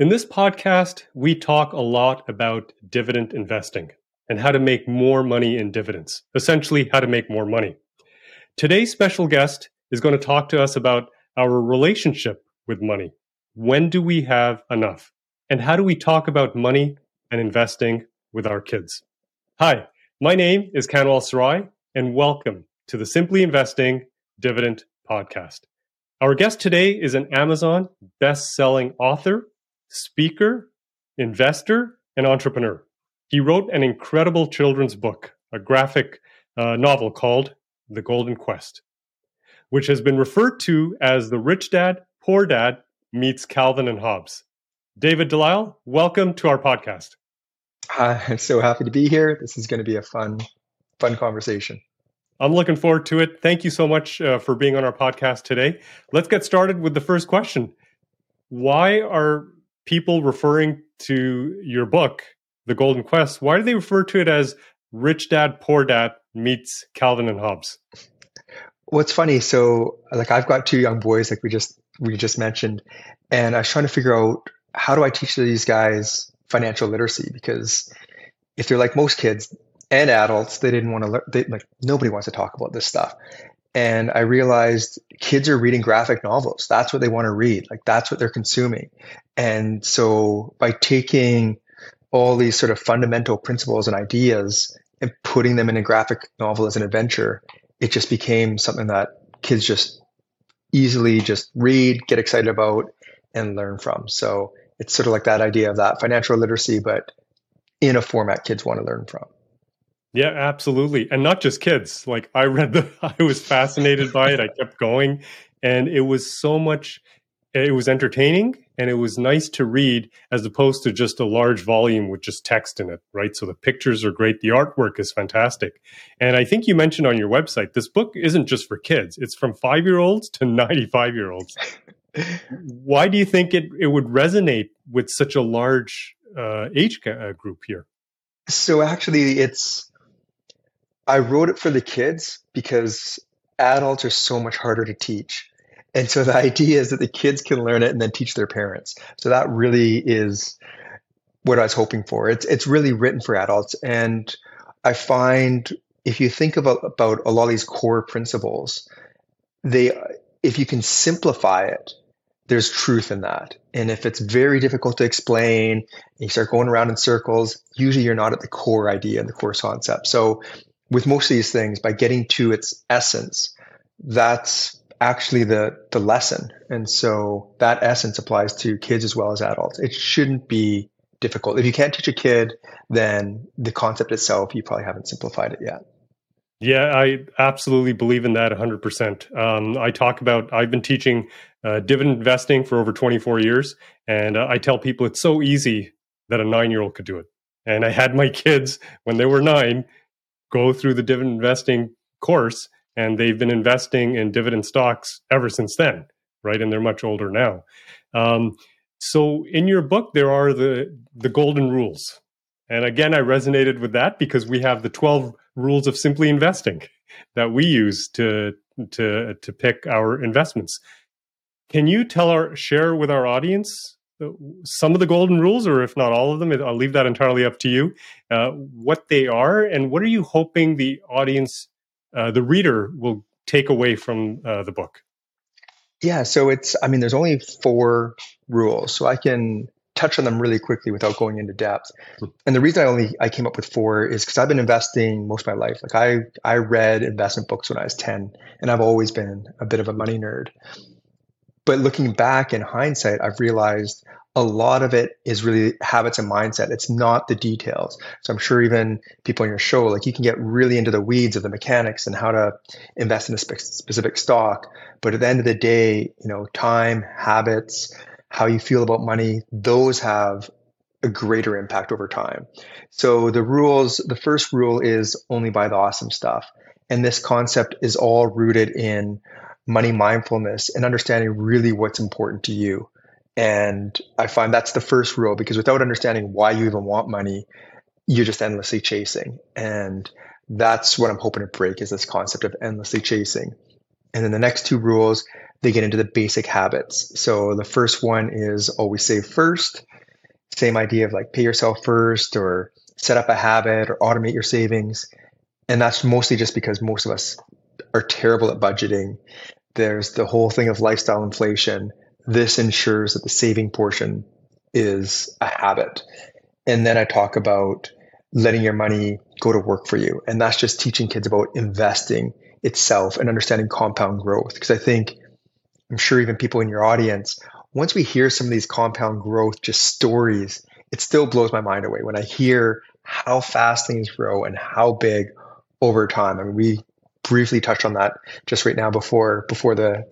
In this podcast, we talk a lot about dividend investing and how to make more money in dividends, essentially, how to make more money. Today's special guest is going to talk to us about our relationship with money. When do we have enough? And how do we talk about money and investing with our kids? Hi, my name is Kanwal Sarai, and welcome to the Simply Investing Dividend Podcast. Our guest today is an Amazon best selling author speaker, investor, and entrepreneur. He wrote an incredible children's book, a graphic uh, novel called The Golden Quest, which has been referred to as the Rich Dad, Poor Dad meets Calvin and Hobbes. David Delisle, welcome to our podcast. Hi, I'm so happy to be here. This is going to be a fun, fun conversation. I'm looking forward to it. Thank you so much uh, for being on our podcast today. Let's get started with the first question. Why are people referring to your book, The Golden Quest, why do they refer to it as Rich Dad Poor Dad meets Calvin and Hobbes? What's funny, so like I've got two young boys, like we just we just mentioned, and I was trying to figure out how do I teach these guys financial literacy because if they're like most kids and adults, they didn't want to learn. They, like nobody wants to talk about this stuff and I realized kids are reading graphic novels. That's what they want to read. Like that's what they're consuming. And so by taking all these sort of fundamental principles and ideas and putting them in a graphic novel as an adventure, it just became something that kids just easily just read, get excited about, and learn from. So it's sort of like that idea of that financial literacy, but in a format kids want to learn from. Yeah, absolutely. And not just kids. Like I read the I was fascinated by it. I kept going and it was so much it was entertaining and it was nice to read as opposed to just a large volume with just text in it, right? So the pictures are great, the artwork is fantastic. And I think you mentioned on your website this book isn't just for kids. It's from 5-year-olds to 95-year-olds. Why do you think it it would resonate with such a large uh, age uh, group here? So actually it's I wrote it for the kids because adults are so much harder to teach. And so the idea is that the kids can learn it and then teach their parents. So that really is what I was hoping for. It's it's really written for adults. And I find if you think about, about a lot of these core principles, they if you can simplify it, there's truth in that. And if it's very difficult to explain, you start going around in circles, usually you're not at the core idea and the core concept. So with most of these things, by getting to its essence, that's actually the the lesson. And so that essence applies to kids as well as adults. It shouldn't be difficult. If you can't teach a kid, then the concept itself, you probably haven't simplified it yet. Yeah, I absolutely believe in that 100%. Um, I talk about, I've been teaching uh, dividend investing for over 24 years, and uh, I tell people it's so easy that a nine year old could do it. And I had my kids when they were nine go through the dividend investing course and they've been investing in dividend stocks ever since then right? And they're much older now. Um, so in your book there are the the golden rules. And again i resonated with that because we have the 12 rules of simply investing that we use to to to pick our investments. Can you tell our share with our audience some of the golden rules, or if not all of them, I'll leave that entirely up to you. Uh, what they are, and what are you hoping the audience, uh, the reader, will take away from uh, the book? Yeah, so it's, I mean, there's only four rules, so I can touch on them really quickly without going into depth. And the reason I only I came up with four is because I've been investing most of my life. Like I I read investment books when I was 10, and I've always been a bit of a money nerd. But looking back in hindsight, I've realized a lot of it is really habits and mindset. It's not the details. So I'm sure even people on your show, like you can get really into the weeds of the mechanics and how to invest in a spe- specific stock. But at the end of the day, you know, time, habits, how you feel about money, those have a greater impact over time. So the rules, the first rule is only buy the awesome stuff. And this concept is all rooted in money mindfulness and understanding really what's important to you. And I find that's the first rule because without understanding why you even want money, you're just endlessly chasing. And that's what I'm hoping to break is this concept of endlessly chasing. And then the next two rules, they get into the basic habits. So the first one is always save first. same idea of like pay yourself first or set up a habit or automate your savings. And that's mostly just because most of us are terrible at budgeting. There's the whole thing of lifestyle inflation. This ensures that the saving portion is a habit. And then I talk about letting your money go to work for you. And that's just teaching kids about investing itself and understanding compound growth. Because I think, I'm sure even people in your audience, once we hear some of these compound growth just stories, it still blows my mind away when I hear how fast things grow and how big over time. I mean, we briefly touched on that just right now before before the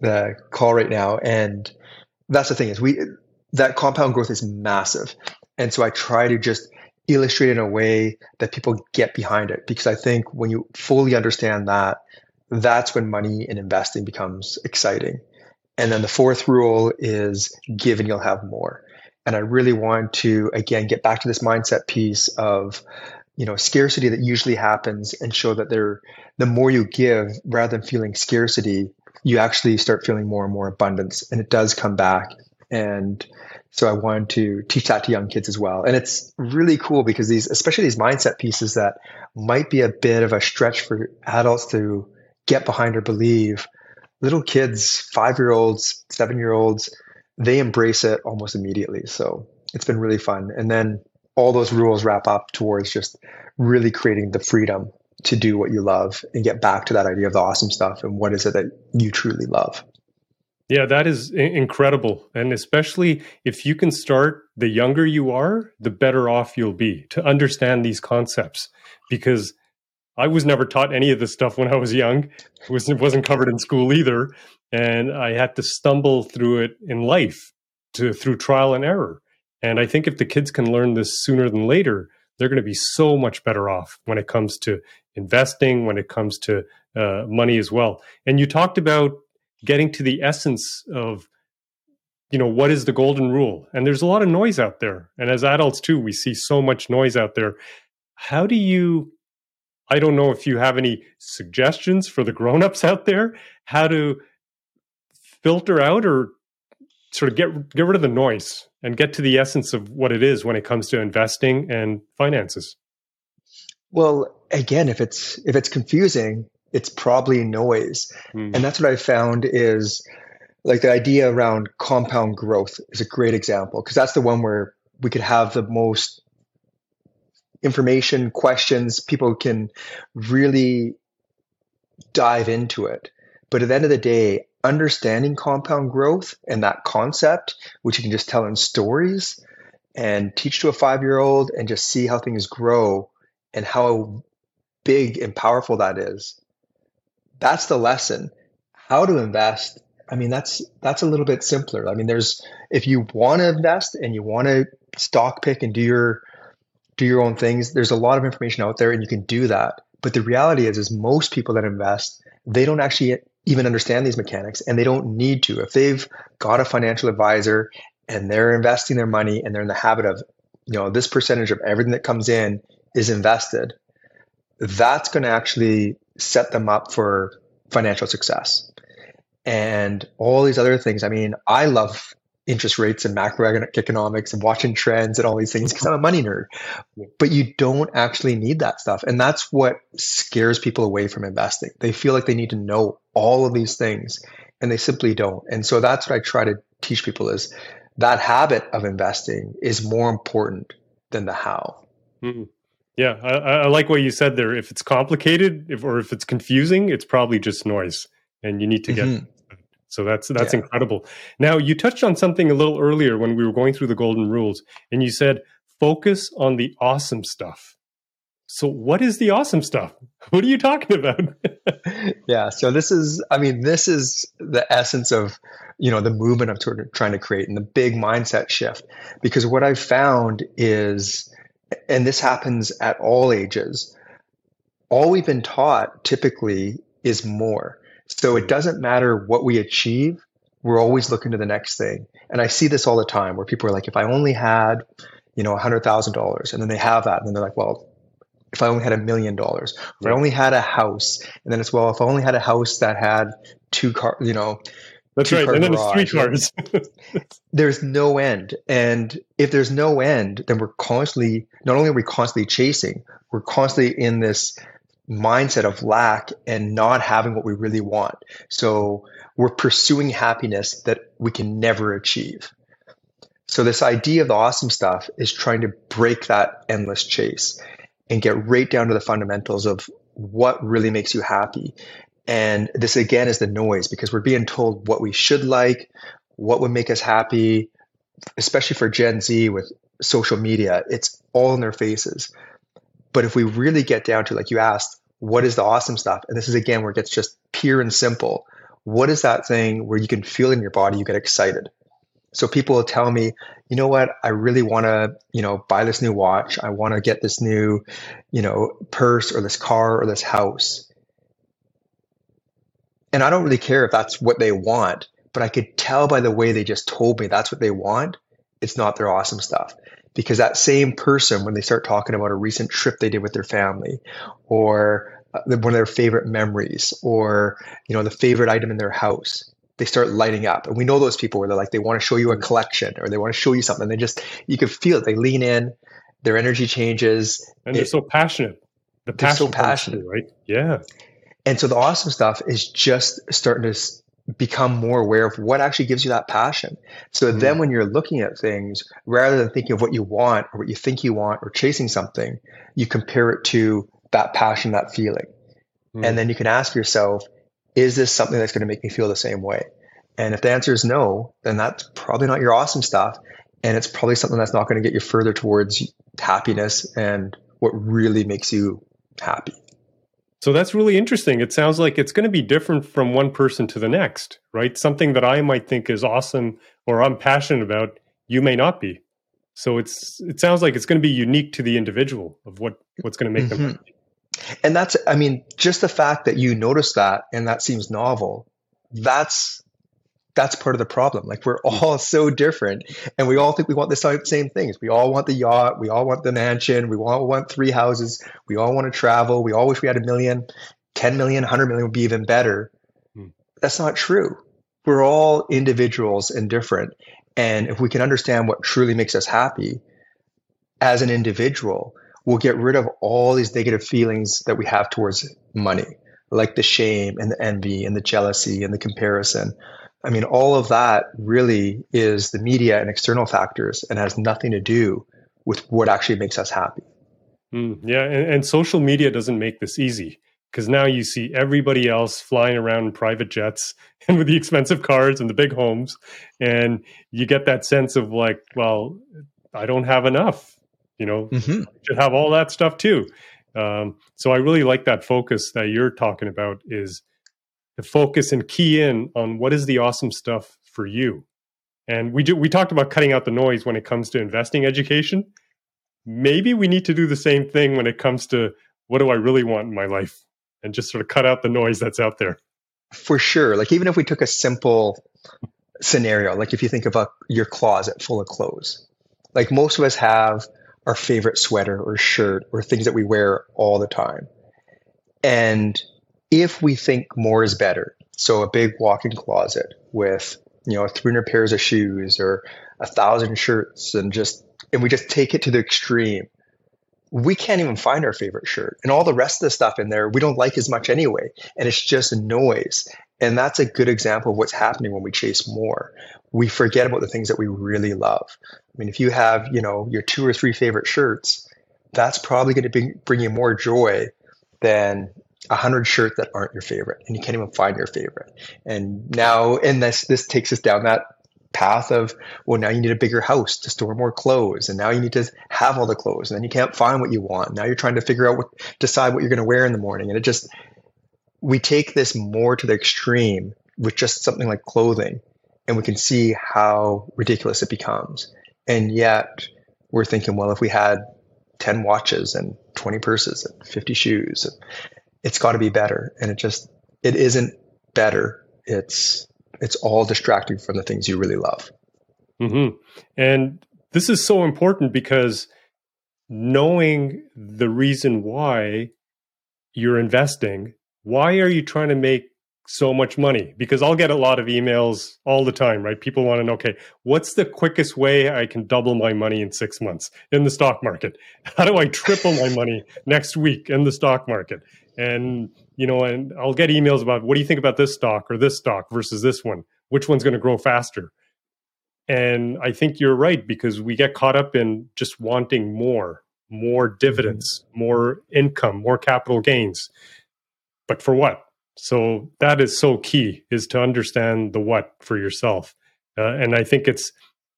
the call right now, and that's the thing is we that compound growth is massive, and so I try to just illustrate in a way that people get behind it because I think when you fully understand that, that's when money and investing becomes exciting. And then the fourth rule is give and you'll have more. And I really want to again get back to this mindset piece of you know scarcity that usually happens and show that there the more you give rather than feeling scarcity you actually start feeling more and more abundance and it does come back and so I wanted to teach that to young kids as well. And it's really cool because these, especially these mindset pieces that might be a bit of a stretch for adults to get behind or believe, little kids, five year olds, seven year olds, they embrace it almost immediately. So it's been really fun. And then all those rules wrap up towards just really creating the freedom to do what you love and get back to that idea of the awesome stuff and what is it that you truly love. Yeah, that is incredible. And especially if you can start the younger you are, the better off you'll be to understand these concepts. Because I was never taught any of this stuff when I was young. It wasn't, covered in school either. And I had to stumble through it in life to through trial and error. And I think if the kids can learn this sooner than later, they're going to be so much better off when it comes to investing, when it comes to uh, money as well. And you talked about getting to the essence of you know what is the golden rule? And there's a lot of noise out there. And as adults too we see so much noise out there. How do you i don't know if you have any suggestions for the grown-ups out there how to filter out or sort of get get rid of the noise and get to the essence of what it is when it comes to investing and finances well again if it's if it's confusing it's probably noise. Mm. And that's what I found is like the idea around compound growth is a great example because that's the one where we could have the most information, questions, people can really dive into it. But at the end of the day, understanding compound growth and that concept, which you can just tell in stories and teach to a five year old and just see how things grow and how big and powerful that is that's the lesson. How to invest. I mean, that's that's a little bit simpler. I mean, there's if you want to invest and you want to stock pick and do your do your own things, there's a lot of information out there and you can do that. But the reality is is most people that invest, they don't actually even understand these mechanics and they don't need to. If they've got a financial advisor and they're investing their money and they're in the habit of, you know, this percentage of everything that comes in is invested, that's going to actually set them up for financial success. And all these other things. I mean, I love interest rates and macroeconomics and watching trends and all these things because I'm a money nerd. But you don't actually need that stuff. And that's what scares people away from investing. They feel like they need to know all of these things and they simply don't. And so that's what I try to teach people is that habit of investing is more important than the how. Mm-hmm. Yeah, I, I, like what you said there. If it's complicated, if or if it's confusing, it's probably just noise, and you need to get. Mm-hmm. So that's that's yeah. incredible. Now you touched on something a little earlier when we were going through the golden rules, and you said focus on the awesome stuff. So what is the awesome stuff? What are you talking about? yeah, so this is I mean this is the essence of you know the movement I'm sort of trying to create and the big mindset shift because what I've found is and this happens at all ages, all we've been taught typically is more. So it doesn't matter what we achieve, we're always looking to the next thing. And I see this all the time where people are like, if I only had, you know, $100,000, and then they have that, and then they're like, well, if I only had a million dollars, if I only had a house, and then it's, well, if I only had a house that had two car, you know, That's right. And then garage, it's three cars. there's no end. And if there's no end, then we're constantly, not only are we constantly chasing, we're constantly in this mindset of lack and not having what we really want. So we're pursuing happiness that we can never achieve. So this idea of the awesome stuff is trying to break that endless chase and get right down to the fundamentals of what really makes you happy. And this again is the noise because we're being told what we should like, what would make us happy, especially for Gen Z with social media. It's all in their faces. But if we really get down to, like you asked, what is the awesome stuff? And this is again where it gets just pure and simple. What is that thing where you can feel in your body, you get excited? So people will tell me, you know what, I really want to, you know, buy this new watch. I want to get this new, you know, purse or this car or this house. And I don't really care if that's what they want, but I could tell by the way they just told me that's what they want. It's not their awesome stuff. Because that same person, when they start talking about a recent trip they did with their family or uh, one of their favorite memories or, you know, the favorite item in their house, they start lighting up. And we know those people where they're like, they want to show you a collection or they want to show you something. They just, you can feel it. They lean in, their energy changes. And they're it, so passionate. The they're so passionate. Right. Yeah. And so the awesome stuff is just starting to become more aware of what actually gives you that passion. So mm then when you're looking at things, rather than thinking of what you want or what you think you want or chasing something, you compare it to that passion, that feeling. mm And then you can ask yourself, is this something that's going to make me feel the same way? And if the answer is no, then that's probably not your awesome stuff. And it's probably something that's not going to get you further towards happiness and what really makes you happy. So that's really interesting. It sounds like it's going to be different from one person to the next, right? Something that I might think is awesome or I'm passionate about, you may not be. So it's it sounds like it's going to be unique to the individual of what what's going to make mm-hmm. them happy. And that's I mean, just the fact that you notice that and that seems novel, that's that's part of the problem. Like we're hmm. all so different, and we all think we want the same things. We all want the yacht. We all want the mansion. We all want three houses. We all want to travel. We all wish we had a million, 10 million, 100 million would be even better. Hmm. That's not true. We're all individuals and different. And if we can understand what truly makes us happy as an individual, we'll get rid of all these negative feelings that we have towards money, like the shame and the envy and the jealousy and the comparison I mean, all of that really is the media and external factors and has nothing to do with what actually makes us happy. Mm, yeah, and, and, social media doesn't make this easy because now you see everybody else flying around in private jets and with the expensive cars and the big homes, and you get that sense of like, well, I don't have enough. You know, mm-hmm. should have all that stuff too. Um, so I really like that focus that you're talking about. Is to focus and key in on what is the awesome stuff for you. And we do we talked about cutting out the noise when it comes to investing education. Maybe we need to do the same thing when it comes to what do I really want in my life and just sort of cut out the noise that's out there. For sure. Like even if we took a simple scenario, like if you think about your closet full of clothes. Like most of us have our favorite sweater or shirt or things that we wear all the time. And if we think more is better, so a big walk-in closet with you know 300 pairs of shoes or a thousand shirts and just and we just take it to the extreme we can't even find our favorite shirt. And all the rest of the stuff in there we don't like as much anyway. And it's just noise. And that's a good example of what's happening when we chase more. We forget about the things that we really love. I mean if you have you know your two or three favorite shirts that's probably going to bring you more joy than a hundred shirts that aren't your favorite and you can't even find your favorite. And now, and this, this takes us down that path of, well, now you need a bigger house to store more clothes. And now you need to have all the clothes and then you can't find what you want. Now you're trying to figure out what, decide what you're going to wear in the morning. And it just, we take this more to the extreme with just something like clothing and we can see how ridiculous it becomes. And yet we're thinking, well, if we had 10 watches and 20 purses and 50 shoes it's got to be better. And it just it isn't better. It's it's all distracting from the things you really love. Mm-hmm. and this is so important because knowing the reason why you're investing why are you trying to make so much money because I'll get a lot of emails all the time, right? People want to know, okay, what's the quickest way I can double my money in six months in the stock market? How do I triple my money next week in the stock market? And, you know, and I'll get emails about what do you think about this stock or this stock versus this one? Which one's going to grow faster? And I think you're right because we get caught up in just wanting more, more dividends, more income, more capital gains. But for what? So that is so key is to understand the what for yourself. Uh, and I think it's,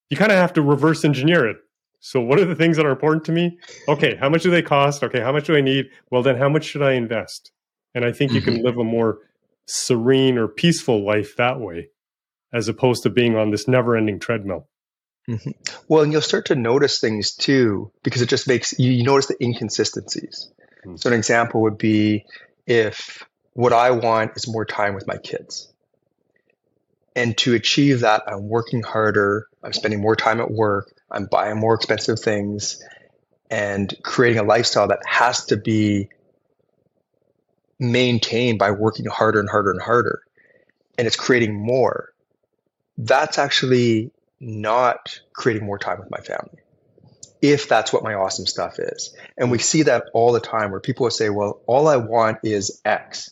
you kind of have to reverse engineer it. So what are the things that are important to me? Okay, how much do they cost? Okay, how much do I need? Well, then how much should I invest? And I think you can mm-hmm. live a more serene or peaceful life that way, as opposed to being on this never ending treadmill. Mm-hmm. Well, and you'll start to notice things too, because it just makes you, you notice the inconsistencies. Mm-hmm. So, an example would be if what I want is more time with my kids. And to achieve that, I'm working harder, I'm spending more time at work, I'm buying more expensive things, and creating a lifestyle that has to be maintained by working harder and harder and harder. And it's creating more. That's actually not creating more time with my family if that's what my awesome stuff is. And we see that all the time where people will say, well, all I want is X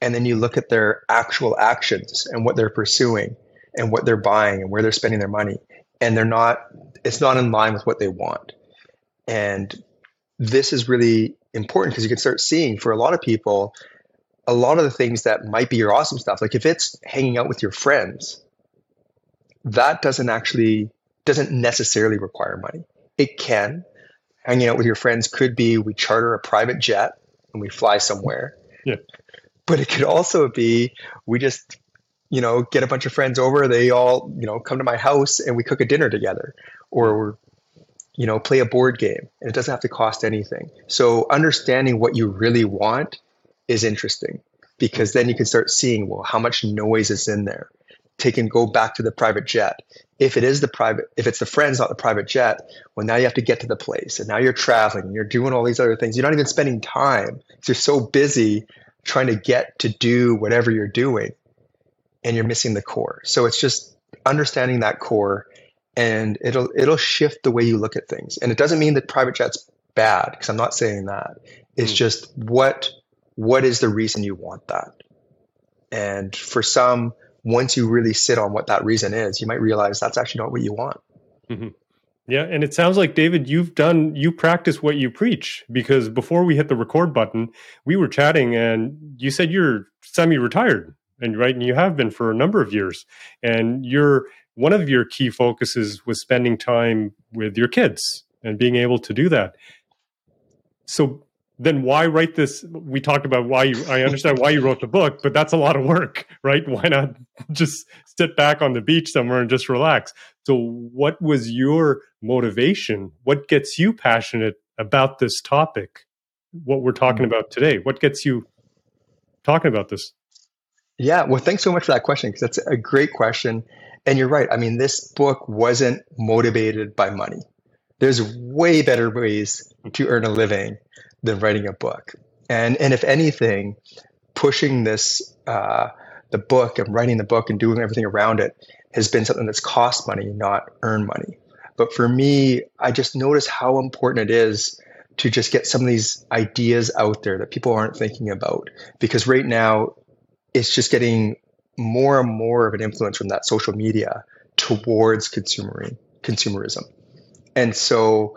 and then you look at their actual actions and what they're pursuing and what they're buying and where they're spending their money. And they're not it's not in line with what they want. And this is really important because you can start seeing for a lot of people a lot of the things that might be your awesome stuff. Like if it's hanging out with your friends that doesn't actually doesn't necessarily require money. It can. Hanging out with your friends could be we charter a private jet and we fly somewhere. Yeah but it could also be we just you know get a bunch of friends over they all you know come to my house and we cook a dinner together or you know play a board game and it doesn't have to cost anything. So understanding what you really want is interesting because then you can start seeing well how much noise is in there. Take and go back to the private jet. If it is the private if it's the friends not the private jet well now you have to get to the place and now you're traveling and you're doing all these other things. You're not even spending time. You're so busy trying to get to do whatever you're doing and you're missing the core. So it's just understanding that core and it'll it'll shift the way you look at things. And it doesn't mean that private jet's bad because I'm not saying that. It's mm. just what what is the reason you want that? And for some, once you really sit on what that reason is, you might realize that's actually not what you want. Mm-hmm. Yeah, and it sounds like David, you've done you practice what you preach because before we hit the record button, we were chatting and you said you're semi-retired and right and you have been for a number of years and you're one of your key focuses was spending time with your kids and being able to do that. So then why write this? We talked about why you i understand why you wrote the book but that's a lot of work right? Why not just sit back on the beach somewhere and just relax? So what was your motivation? What gets you passionate about this topic? What we're talking mm-hmm. about today? What gets you talking about this? Yeah well thanks so much for that question because that's a great question. And you're right i mean this book wasn't motivated by money. There's way better ways to earn a living than writing a book. And and if anything, pushing this uh, the book and writing the book and doing everything around it has been something that's cost money, not earn money. But for me, I just notice how important it is to just get some of these ideas out there that people aren't thinking about. Because right now, it's just getting more and more of an influence from that social media towards consumerism. And so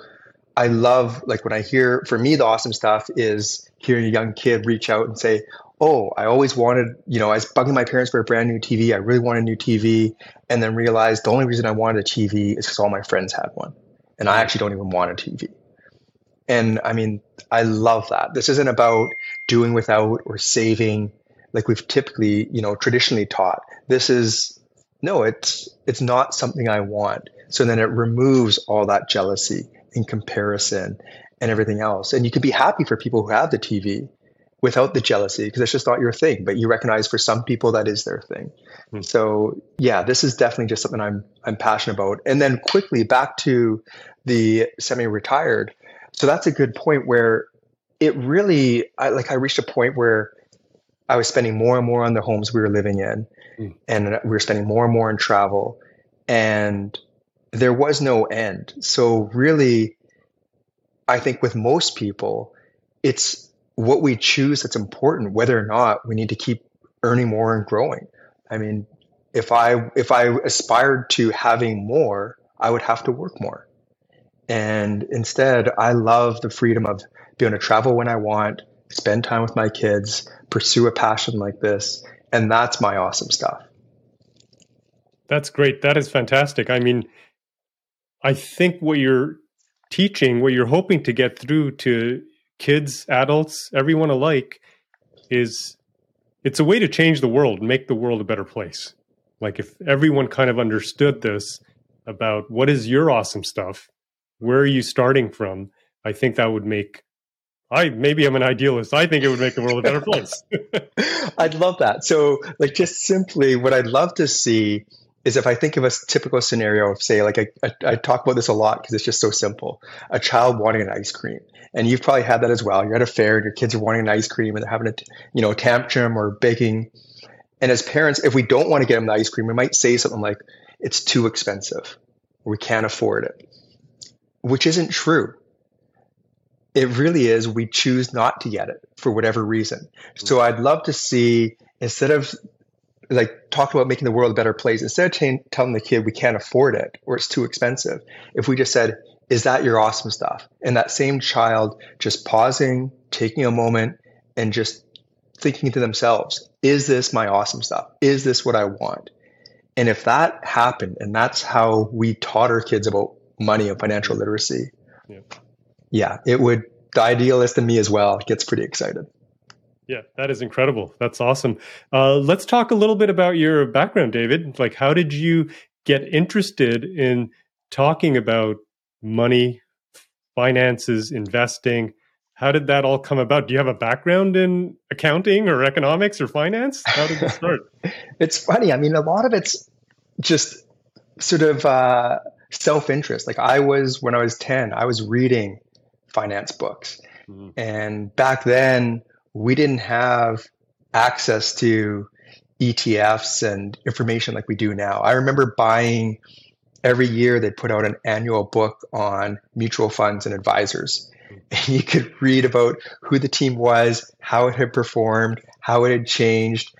I love like when I hear for me the awesome stuff is hearing a young kid reach out and say, "Oh, I always wanted, you know, I was bugging my parents for a brand new TV. I really want a new TV." And then realized the only reason I wanted a TV is cuz all my friends had one. And I mm-hmm. actually don't even want a TV. And I mean, I love that. This isn't about doing without or saving like we've typically, you know, traditionally taught. This is no, it's it's not something I want. So then it removes all that jealousy in comparison and everything else. And you can be happy for people who have the TV without the jealousy because it's just not your thing. But you recognize for some people that is their thing. Mm. So yeah, this is definitely just something I'm I'm passionate about. And then quickly back to the semi-retired. So that's a good point where it really I like I reached a point where I was spending more and more on the homes we were living in, mm. and we were spending more and more on travel, and there was no end. So really, I think with most people, it's what we choose that's important, whether or not we need to keep earning more and growing. I mean, if I if I aspired to having more, I would have to work more. And instead, I love the freedom of being able to travel when I want, spend time with my kids, pursue a passion like this. And that's my awesome stuff. That's great. That is fantastic. I mean, I think what you're teaching, what you're hoping to get through to kids, adults, everyone alike is it's a way to change the world, make the world a better place. Like if everyone kind of understood this about what is your awesome stuff, where are you starting from? I think that would make I maybe I'm an idealist. I think it would make the world a better place. I'd love that. So, like, just simply, what I'd love to see is if I think of a typical scenario of, say, like I, I, talk about this a lot because it's just so simple. A child wanting an ice cream, and you've probably had that as well. You're at a fair, and your kids are wanting an ice cream, and they're having a, you know, tantrum or begging. And as parents, if we don't want to get them the ice cream, we might say something like, "It's too expensive. We can't afford it," which isn't true it really is we choose not to get it for whatever reason. So. I'd love to see instead of like talk about making the world a better place, instead of t- telling the kid we can't afford it or it's too expensive, if we just said, "Is that your awesome stuff?" and that same child just pausing, taking a moment, and just thinking to themselves, "Is this my awesome stuff? Is this what I want?" And if that happened, and that's how we taught our kids about money and financial literacy. Yeah yeah, it would. The idealist in me as well gets pretty excited. Yeah, that is incredible. That's awesome. Uh, let's talk a little bit about your background, David. Like, how did you get interested in talking about money, finances, investing? How did that all come about? Do you have a background in accounting or economics or finance? How did it start? it's funny. I mean, a lot of it's just sort of uh, self interest. Like, I was, when I was 10, I was reading finance books. Mm-hmm. And back then, we didn't have access to ETFs and information like we do now. I remember buying every year they'd put out an annual book on mutual funds and advisors. And you could read about who the team was, how it had performed, how it had changed,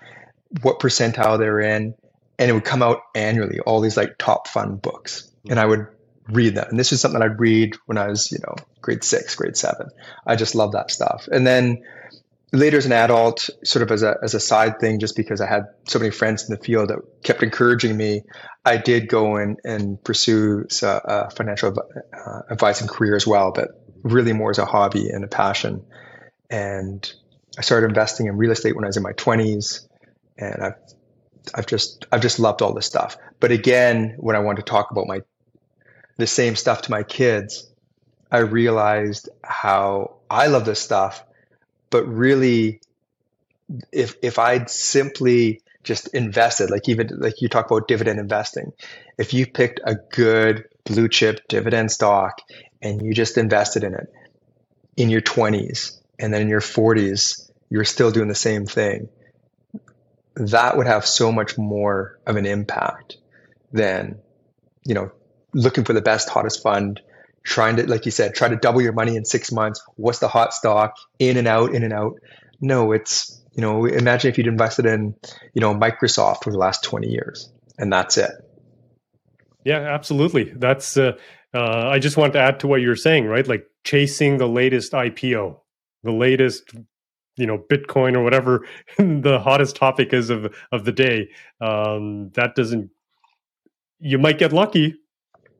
what percentile they're in. And it would come out annually, all these like top fund books. And I would read them. And this is something I'd read when I was, you know, grade six, grade seven. I just love that stuff. And then later as an adult, sort of as a, as a side thing, just because I had so many friends in the field that kept encouraging me, I did go in and pursue a financial uh, advice and career as well, but really more as a hobby and a passion. And I started investing in real estate when I was in my 20s. And I've I've just I've just loved all this stuff. But again, when I want to talk about my the same stuff to my kids, I realized how I love this stuff, but really, if if I'd simply just invested, like even like you talk about dividend investing, if you picked a good blue chip dividend stock and you just invested in it in your 20s and then in your 40s, you're still doing the same thing, that would have so much more of an impact than, you know, looking for the best, hottest fund, trying to, like you said, try to double your money in six months. What's the hot stock? In and out, in and out. No, it's, you know, imagine if you'd invested in, you know, Microsoft for the last 20 years and that's it. Yeah, absolutely. That's, uh, uh, I just want to add to what you're saying, right? Like chasing the latest IPO, the latest, you know, Bitcoin or whatever the hottest topic is of of the day. Um, that doesn't. You might get lucky,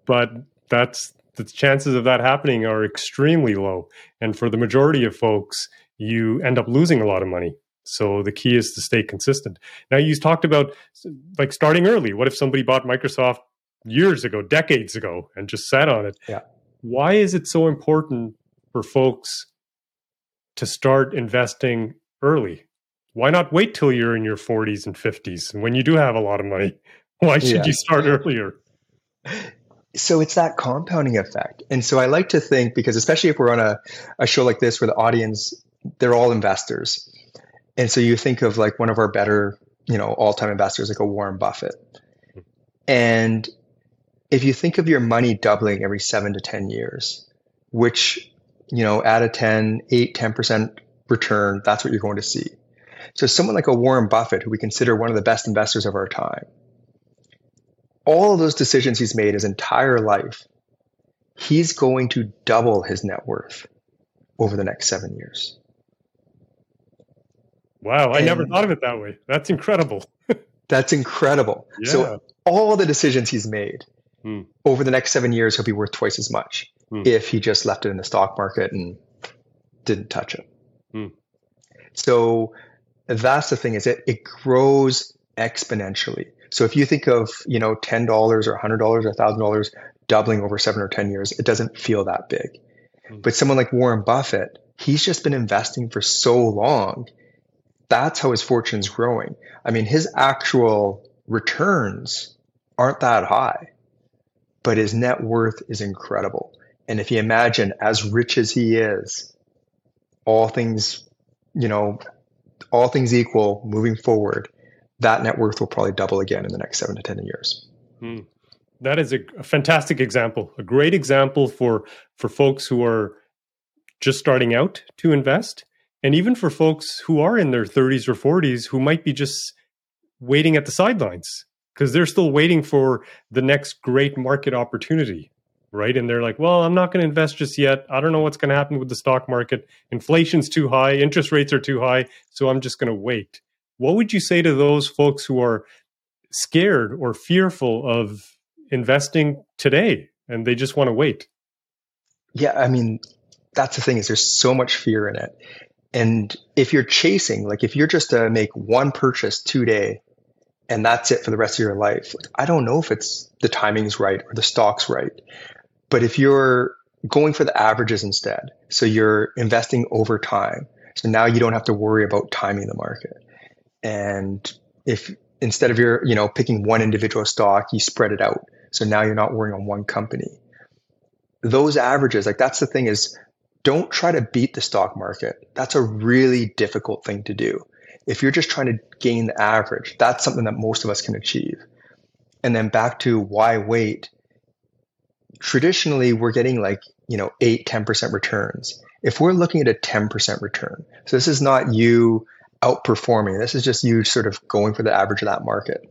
but that's the chances of that happening are extremely low. And for the majority of folks, you end up losing a lot of money. So the key is to stay consistent. Now you talked about like starting early. What if somebody bought Microsoft years ago, decades ago, and just sat on it? Yeah. Why is it so important for folks to start investing early? Why not wait till you're in your 40s and 50s when you do have a lot of money? Why should yeah. you start earlier? So it's that compounding effect. And so I like to think because especially if we're on a, a show like this where the audience, they're all investors. And so you think of like one of our better, you know, all-time investors like a Warren Buffett. And if you think of your money doubling every 7 to 10 years, which, you know, at a 10, 8, 10% return, that's what you're going to see. So someone like a Warren Buffett, who we consider one of the best investors of our time, all of those decisions he's made his entire life, he's going to double his net worth over the next seven years. Wow, I and never thought of it that way. That's incredible. that's incredible. Yeah. So all the decisions he's made hmm. over the next seven years, he'll be worth twice as much hmm. if he just left it in the stock market and didn't touch it. Hmm. So that's the thing is it, it grows exponentially. So if you think of, you know, $10 or $100 or $1,000 doubling over seven or 10 years, it doesn't feel that big. Mm-hmm. But someone like Warren Buffett, he's just been investing for so long. That's how his fortune's growing. I mean, his actual returns aren't that high, but his net worth is incredible. And if you imagine as rich as he is, all things, you know, all things equal, moving forward, that net worth will probably double again in the next seven to 10 years. Hmm. That is a, a, fantastic example, a great example for, for folks who are just starting out to invest, and even for folks who are in their 30s or 40s who might be just waiting at the sidelines because they're still waiting for the next great market opportunity right? And they're like, well, I'm not going to invest just yet. I don't know what's going to happen with the stock market. Inflation's too high, interest rates are too high, so I'm just going to wait. What would you say to those folks who are scared or fearful of investing today and they just want to wait? Yeah, I mean, that's the thing is there's so much fear in it. And if you're chasing, like if you're just to make one purchase today and that's it for the rest of your life, I don't know if it's the timing's right or the stock's right. But if you're going for the averages instead, so you're investing over time, so now you don't have to worry about timing the market. And if instead of your, you know, picking one individual stock, you spread it out. So now you're not worrying on one company. Those averages, like that's the thing is don't try to beat the stock market. That's a really difficult thing to do. If you're just trying to gain the average, that's something that most of us can achieve. And then back to why wait traditionally we're getting like, you know, 8, 10% returns. If we're looking at a 10% return, so this is not you outperforming, this is just you sort of going for the average of that market.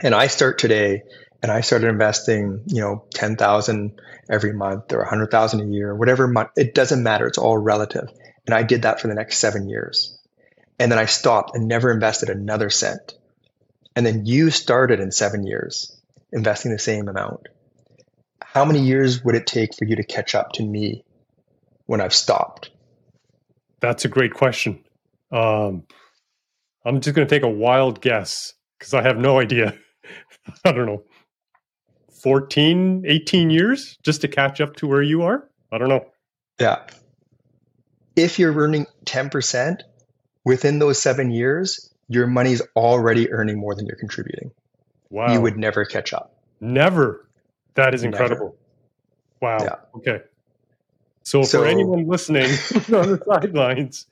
And I start today and I started investing, you know, 10,000 every month or 100,000 a year, whatever month, it doesn't matter. It's all relative. And I did that for the next seven years. And then I stopped and never invested another cent. And then you started in seven years investing the same amount how many years would it take for you to catch up to me when I've stopped? That's a great question. Um, I'm just going to take a wild guess because I have no idea. I don't know. 14, 18 years just to catch up to where you are? I don't know. Yeah. If you're earning 10% within those seven years, your money's already earning more than you're contributing. Wow. You would never catch up. Never. That is incredible. Never. Wow. Yeah. Okay. So, so, for anyone listening on the sidelines,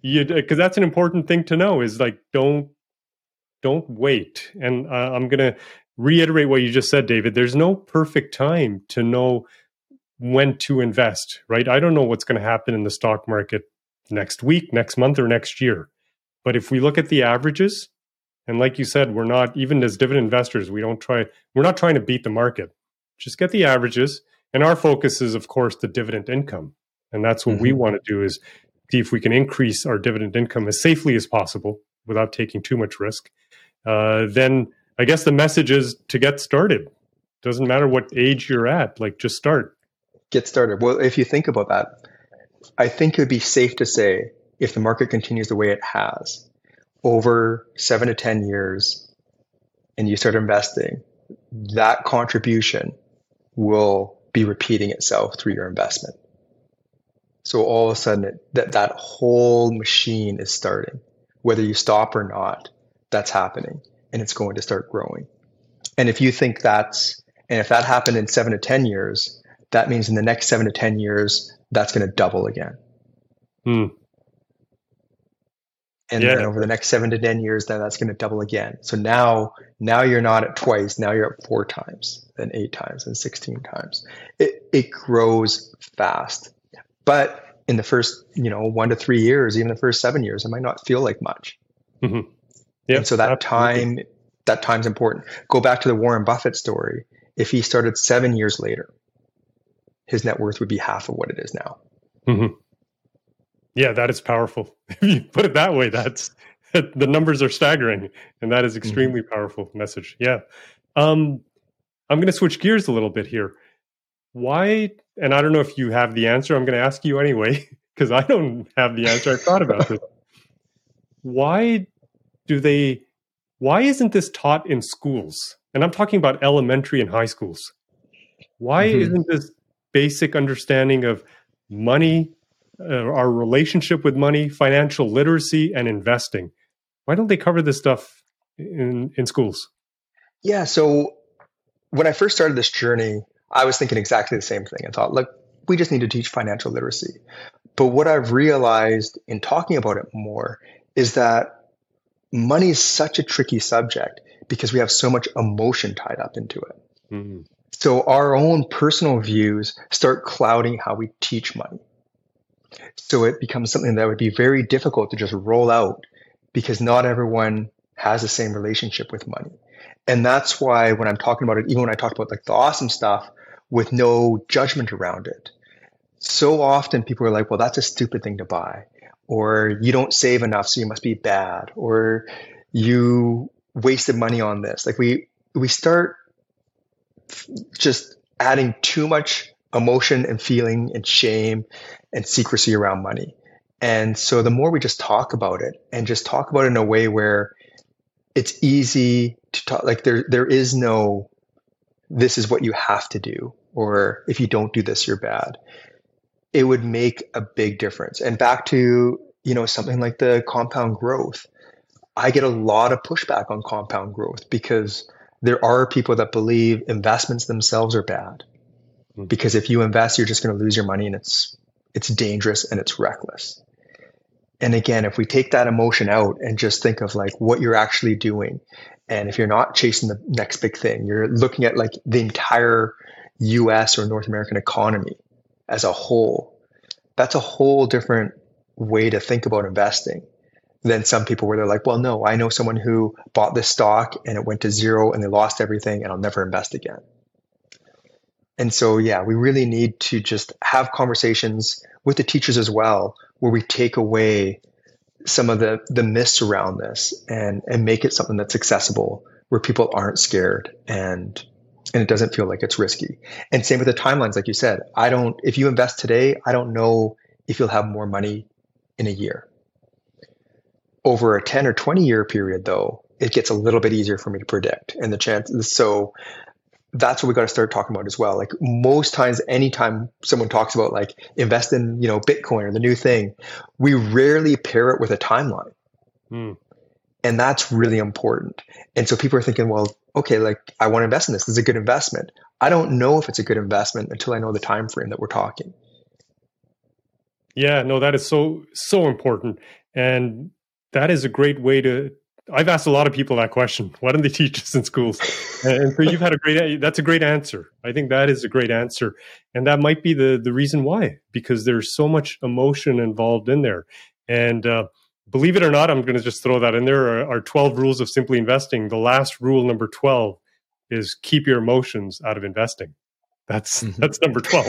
you because that's an important thing to know is like don't don't wait. And uh, I'm going to reiterate what you just said, David. There's no perfect time to know when to invest, right? I don't know what's going to happen in the stock market next week, next month, or next year. But if we look at the averages, and like you said, we're not even as dividend investors, we don't try. We're not trying to beat the market just get the averages. And our focus is, of course, the dividend income. And that's what mm-hmm. we want to do is see if we can increase our dividend income as safely as possible without taking too much risk. Uh, then I guess the message is to get started. Doesn't matter what age you're at, like just start. Get started. Well, if you think about that, I think it would be safe to say if the market continues the way it has over seven to 10 years and you start investing, that contribution will be repeating itself through your investment. So all of a sudden, it, that that whole machine is starting, whether you stop or not. That's happening, and it's going to start growing. And if you think that's, and if that happened in seven to ten years, that means in the next seven to ten years, that's going to double again. Hmm. and yeah. then over the next seven to ten years then that's going to double again so now now you're not at twice now you're at four times then eight times and 16 times it, it grows fast but in the first you know one to three years even the first seven years it might not feel like much mm-hmm. yeah so that absolutely. time that time's important go back to the warren buffett story if he started seven years later his net worth would be half of what it is now mm-hmm. Yeah, that is powerful. If you put it that way, that's the numbers are staggering, and that is mm-hmm. extremely mm-hmm. powerful message. Yeah, um, I'm going to switch gears a little bit here. Why? And I don't know if you have the answer. I'm going to ask you anyway because I don't have the answer. I thought about this. Why do they? Why isn't this taught in schools? And I'm talking about elementary and high schools. Why mm-hmm. isn't this basic understanding of money uh, our relationship with money, financial literacy, and investing. Why don't they cover this stuff in, in schools? Yeah. So when I first started this journey, I was thinking exactly the same thing. I thought, look, we just need to teach financial literacy. But what I've realized in talking about it more is that money is such a tricky subject because we have so much emotion tied up into it. Mm-hmm. So our own personal views start clouding how we teach money. So it becomes something that would be very difficult to just roll out because not everyone has the same relationship with money. And that's why when I'm talking about it, even when I talk about like the awesome stuff with no judgment around it, so often people are like, well, that's a stupid thing to buy. Or you don't save enough, so you must be bad. Or you wasted money on this. Like we we start just adding too much emotion and feeling and shame and secrecy around money. And so the more we just talk about it and just talk about it in a way where it's easy to talk, like there, there is no, this is what you have to do, or if you don't do this, you're bad. It would make a big difference. And back to, you know, something like the compound growth. I get a lot of pushback on compound growth because there are people that believe investments themselves are bad. Hmm. Because if you invest, you're just going to lose your money and it's it's dangerous and it's reckless. And again, if we take that emotion out and just think of like what you're actually doing, and if you're not chasing the next big thing, you're looking at like the entire US or North American economy as a whole, that's a whole different way to think about investing than some people where they're like, well, no, I know someone who bought this stock and it went to zero and they lost everything and I'll never invest again. And so, yeah, we really need to just have conversations with the teachers as well, where we take away some of the the myths around this and and make it something that's accessible, where people aren't scared and and it doesn't feel like it's risky. And same with the timelines, like you said. I don't. If you invest today, I don't know if you'll have more money in a year. Over a ten or twenty year period, though, it gets a little bit easier for me to predict, and the chances. So that's what we got to start talking about as well. Like most times, anytime someone talks about like invest in, you know, Bitcoin or the new thing, we rarely pair it with a timeline. Hmm. And that's really important. And so people are thinking, well, okay, like I want to invest in this. This is a good investment. I don't know if it's a good investment until I know the time frame that we're talking. Yeah, no, that is so so important. And that is a great way to I've asked a lot of people that question. Why don't they teach us in schools? And so you've had a great. That's a great answer. I think that is a great answer, and that might be the the reason why because there's so much emotion involved in there. And uh, believe it or not, I'm going to just throw that in there. Our, our 12 rules of simply investing. The last rule, number 12, is keep your emotions out of investing. That's mm-hmm. that's number 12.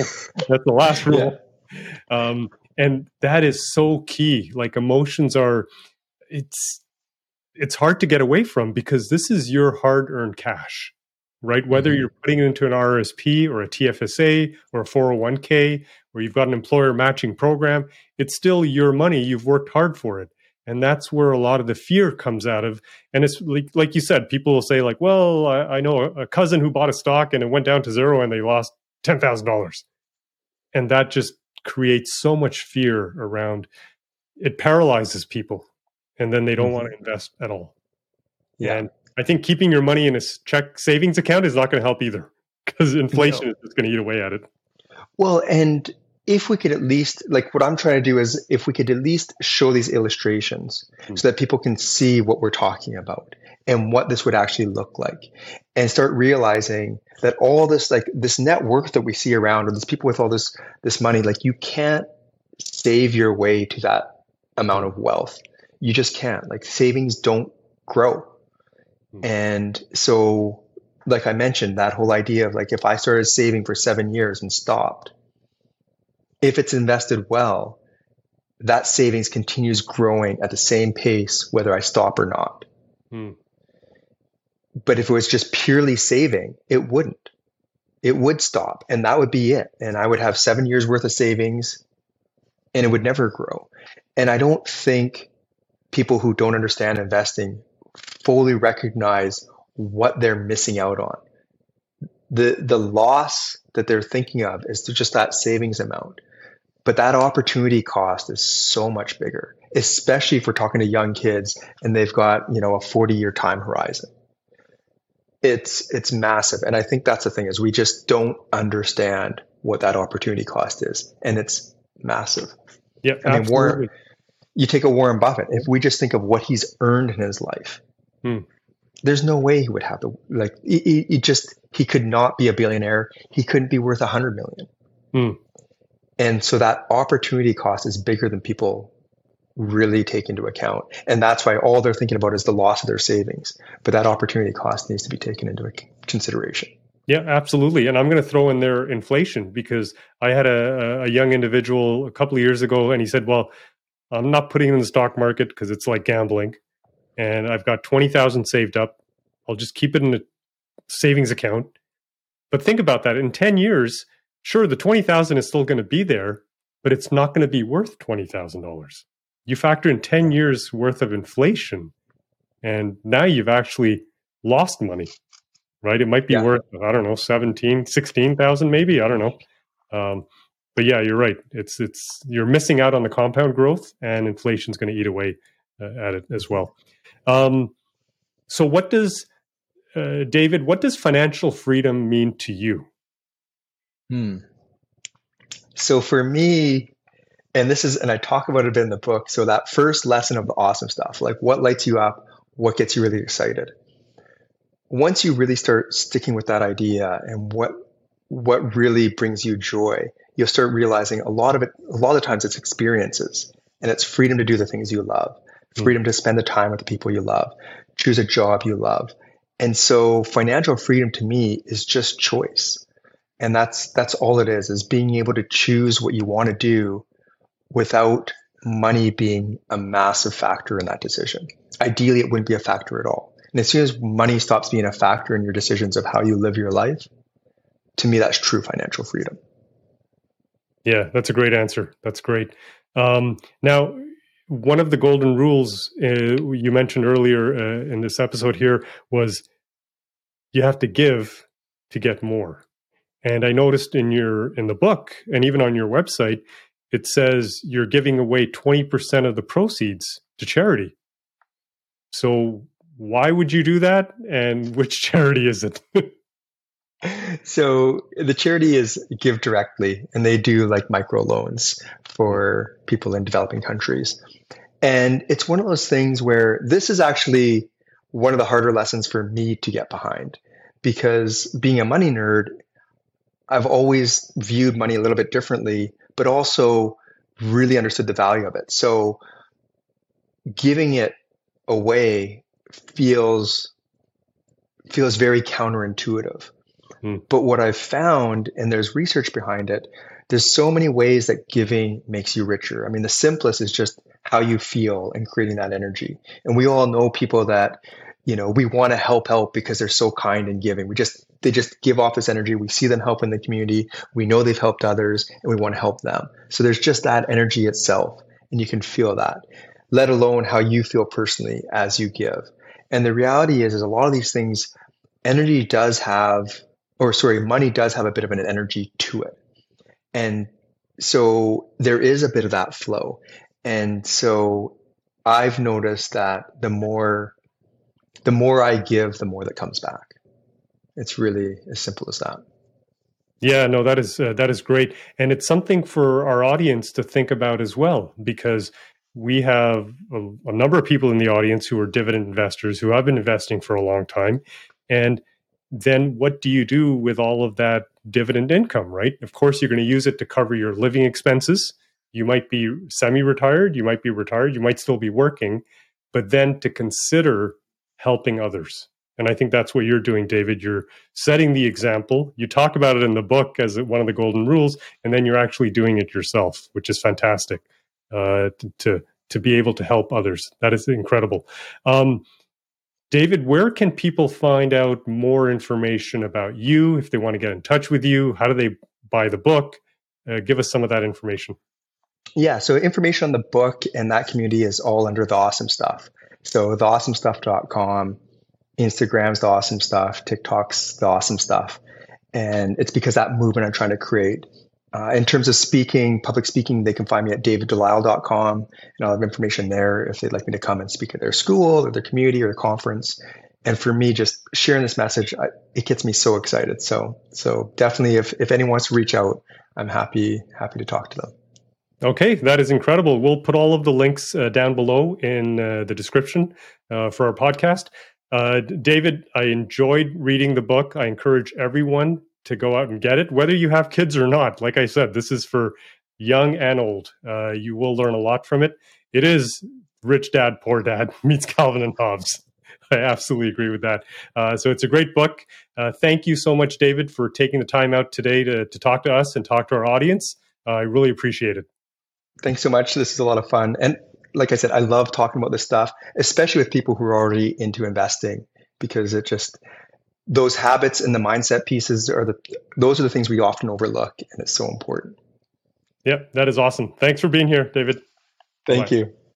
that's the last rule. Yeah. Um, and that is so key. Like emotions are. It's it's hard to get away from because this is your hard earned cash, right? Whether mm-hmm. you're putting it into an RSP or a TFSA or a 401k, or you've got an employer matching program, it's still your money. You've worked hard for it. And that's where a lot of the fear comes out of. And it's like, like you said, people will say, like, well, I, I know a cousin who bought a stock and it went down to zero and they lost $10,000. And that just creates so much fear around it paralyzes people and then they don't mm-hmm. want to invest at all. Yeah. And I think keeping your money in a check savings account is not going to help either because inflation no. is just going to eat away at it. Well, and if we could at least like what i'm trying to do is if we could at least show these illustrations mm-hmm. so that people can see what we're talking about and what this would actually look like and start realizing that all this like this network that we see around or these people with all this this money like you can't save your way to that amount of wealth you just can't like savings don't grow mm-hmm. and so like i mentioned that whole idea of like if i started saving for seven years and stopped if it's invested well, that savings continues growing at the same pace whether I stop or not. Hmm. But if it was just purely saving, it wouldn't. It would stop and that would be it. And I would have seven years worth of savings and it would never grow. And I don't think people who don't understand investing fully recognize what they're missing out on. The the loss that they're thinking of is just that savings amount. But that opportunity cost is so much bigger, especially if we're talking to young kids and they've got, you know, a 40 year time horizon. It's it's massive. And I think that's the thing is we just don't understand what that opportunity cost is. And it's massive. Yeah. I mean, Warren, you take a Warren Buffett, if we just think of what he's earned in his life, hmm. there's no way he would have the like he, he, just he could not be a billionaire. He couldn't be worth a hundred million. Hmm. And so that opportunity cost is bigger than people really take into account. And that's why all they're thinking about is the loss of their savings. But that opportunity cost needs to be taken into consideration. Yeah, absolutely. And I'm going to throw in there inflation because I had a, a young individual a couple of years ago and he said, Well, I'm not putting in the stock market because it's like gambling. And I've got 20,000 saved up. I'll just keep it in a savings account. But think about that in 10 years, sure, the 20,000 is still going to be there, but it's not going to be worth $20,000. You factor in 10 years worth of inflation, and now you've actually lost money, right? It might be yeah. worth, I don't know, 17, 16,000 maybe. I don't know. Um, but yeah, you're right. It's, it's, you're missing out on the compound growth and inflation's going to eat away uh, at it as well. Um, so what does, uh, David, what does financial freedom mean to you? Hmm. So for me, and this is, and I talk about it a bit in the book. So that first lesson of the awesome stuff, like what lights you up, what gets you really excited. Once you really start sticking with that idea and what what really brings you joy, you'll start realizing a lot of it. A lot of times, it's experiences, and it's freedom to do the things you love, hmm. freedom to spend the time with the people you love, choose a job you love, and so financial freedom to me is just choice and that's that's all it is is being able to choose what you want to do without money being a massive factor in that decision. Ideally it wouldn't be a factor at all. And as soon as money stops being a factor in your decisions of how you live your life to me that's true financial freedom. Yeah that's a great answer. That's great. Um, now one of the golden rules uh, you mentioned earlier uh, in this episode here was you have to give to get more and I noticed in your in the book and even on your website, it says you're giving away 20% of the proceeds to charity. So why would you do that? And which charity is it? so the charity is GiveDirectly, and they do like micro loans for people in developing countries. And it's one of those things where this is actually one of the harder lessons for me to get behind because being a money nerd, I've always viewed money a little bit differently, but also really understood the value of it. So giving it away feels feels very counterintuitive. Hmm. But what I've found, and there's research behind it, there's so many ways that giving makes you richer. I mean, the simplest is just how you feel and creating that energy. And we all know people that, you know, we want to help out because they're so kind and giving. We just they just give off this energy. We see them help in the community. We know they've helped others and we want to help them. So there's just that energy itself and you can feel that, let alone how you feel personally as you give. And the reality is, is a lot of these things, energy does have, or sorry, money does have a bit of an energy to it. And so there is a bit of that flow. And so I've noticed that the more, the more I give, the more that comes back. It's really as simple as that. Yeah, no, that is uh, that is great, and it's something for our audience to think about as well, because we have a, a, number of people in the audience who are dividend investors who have been investing for a long time, and then what do you do with all of that dividend income? Right, of course, you're going to use it to cover your living expenses. You might be semi-retired, you might be retired, you might still be working, but then to consider helping others and I think that's what you're doing, David. You're setting the example. You talk about it in the book as one of the golden rules, and then you're actually doing it yourself, which is fantastic uh, to to be able to help others. That is incredible. Um, David, where can people find out more information about you if they want to get in touch with you? How do they buy the book? Uh, give us some of that information. Yeah, so information on the book and that community is all under the awesome stuff. So the theawesomestuff.com Instagram's the awesome stuff, TikTok's the awesome stuff. And it's because that movement I'm trying to create. Uh, in terms of speaking, public speaking, they can find me at daviddelisle.com and I'll have information there if they'd like me to come and speak at their school or their community or their conference. And for me, just sharing this message, I, it gets me so excited. So, so definitely, if, if anyone wants to reach out, I'm happy happy to talk to them. Okay, that is incredible. We'll put all of the links uh, down below in uh, the description uh, for our podcast. Uh, David, I enjoyed reading the book. I encourage everyone to go out and get it, whether you have kids or not. Like I said, this is for young and old. Uh, you will learn a lot from it. It is Rich Dad, Poor Dad meets Calvin and Hobbes. I absolutely agree with that. Uh, so it's a great book. Uh, thank you so much, David, for taking the time out today to, to talk to us and talk to our audience. Uh, I really appreciate it. Thanks so much. This is a lot of fun. And like I said, I love talking about this stuff, especially with people who are already into investing, because it just those habits and the mindset pieces are the those are the things we often overlook, and it's so important. Yep, that is awesome. Thanks for being here, David. Thank Bye. you.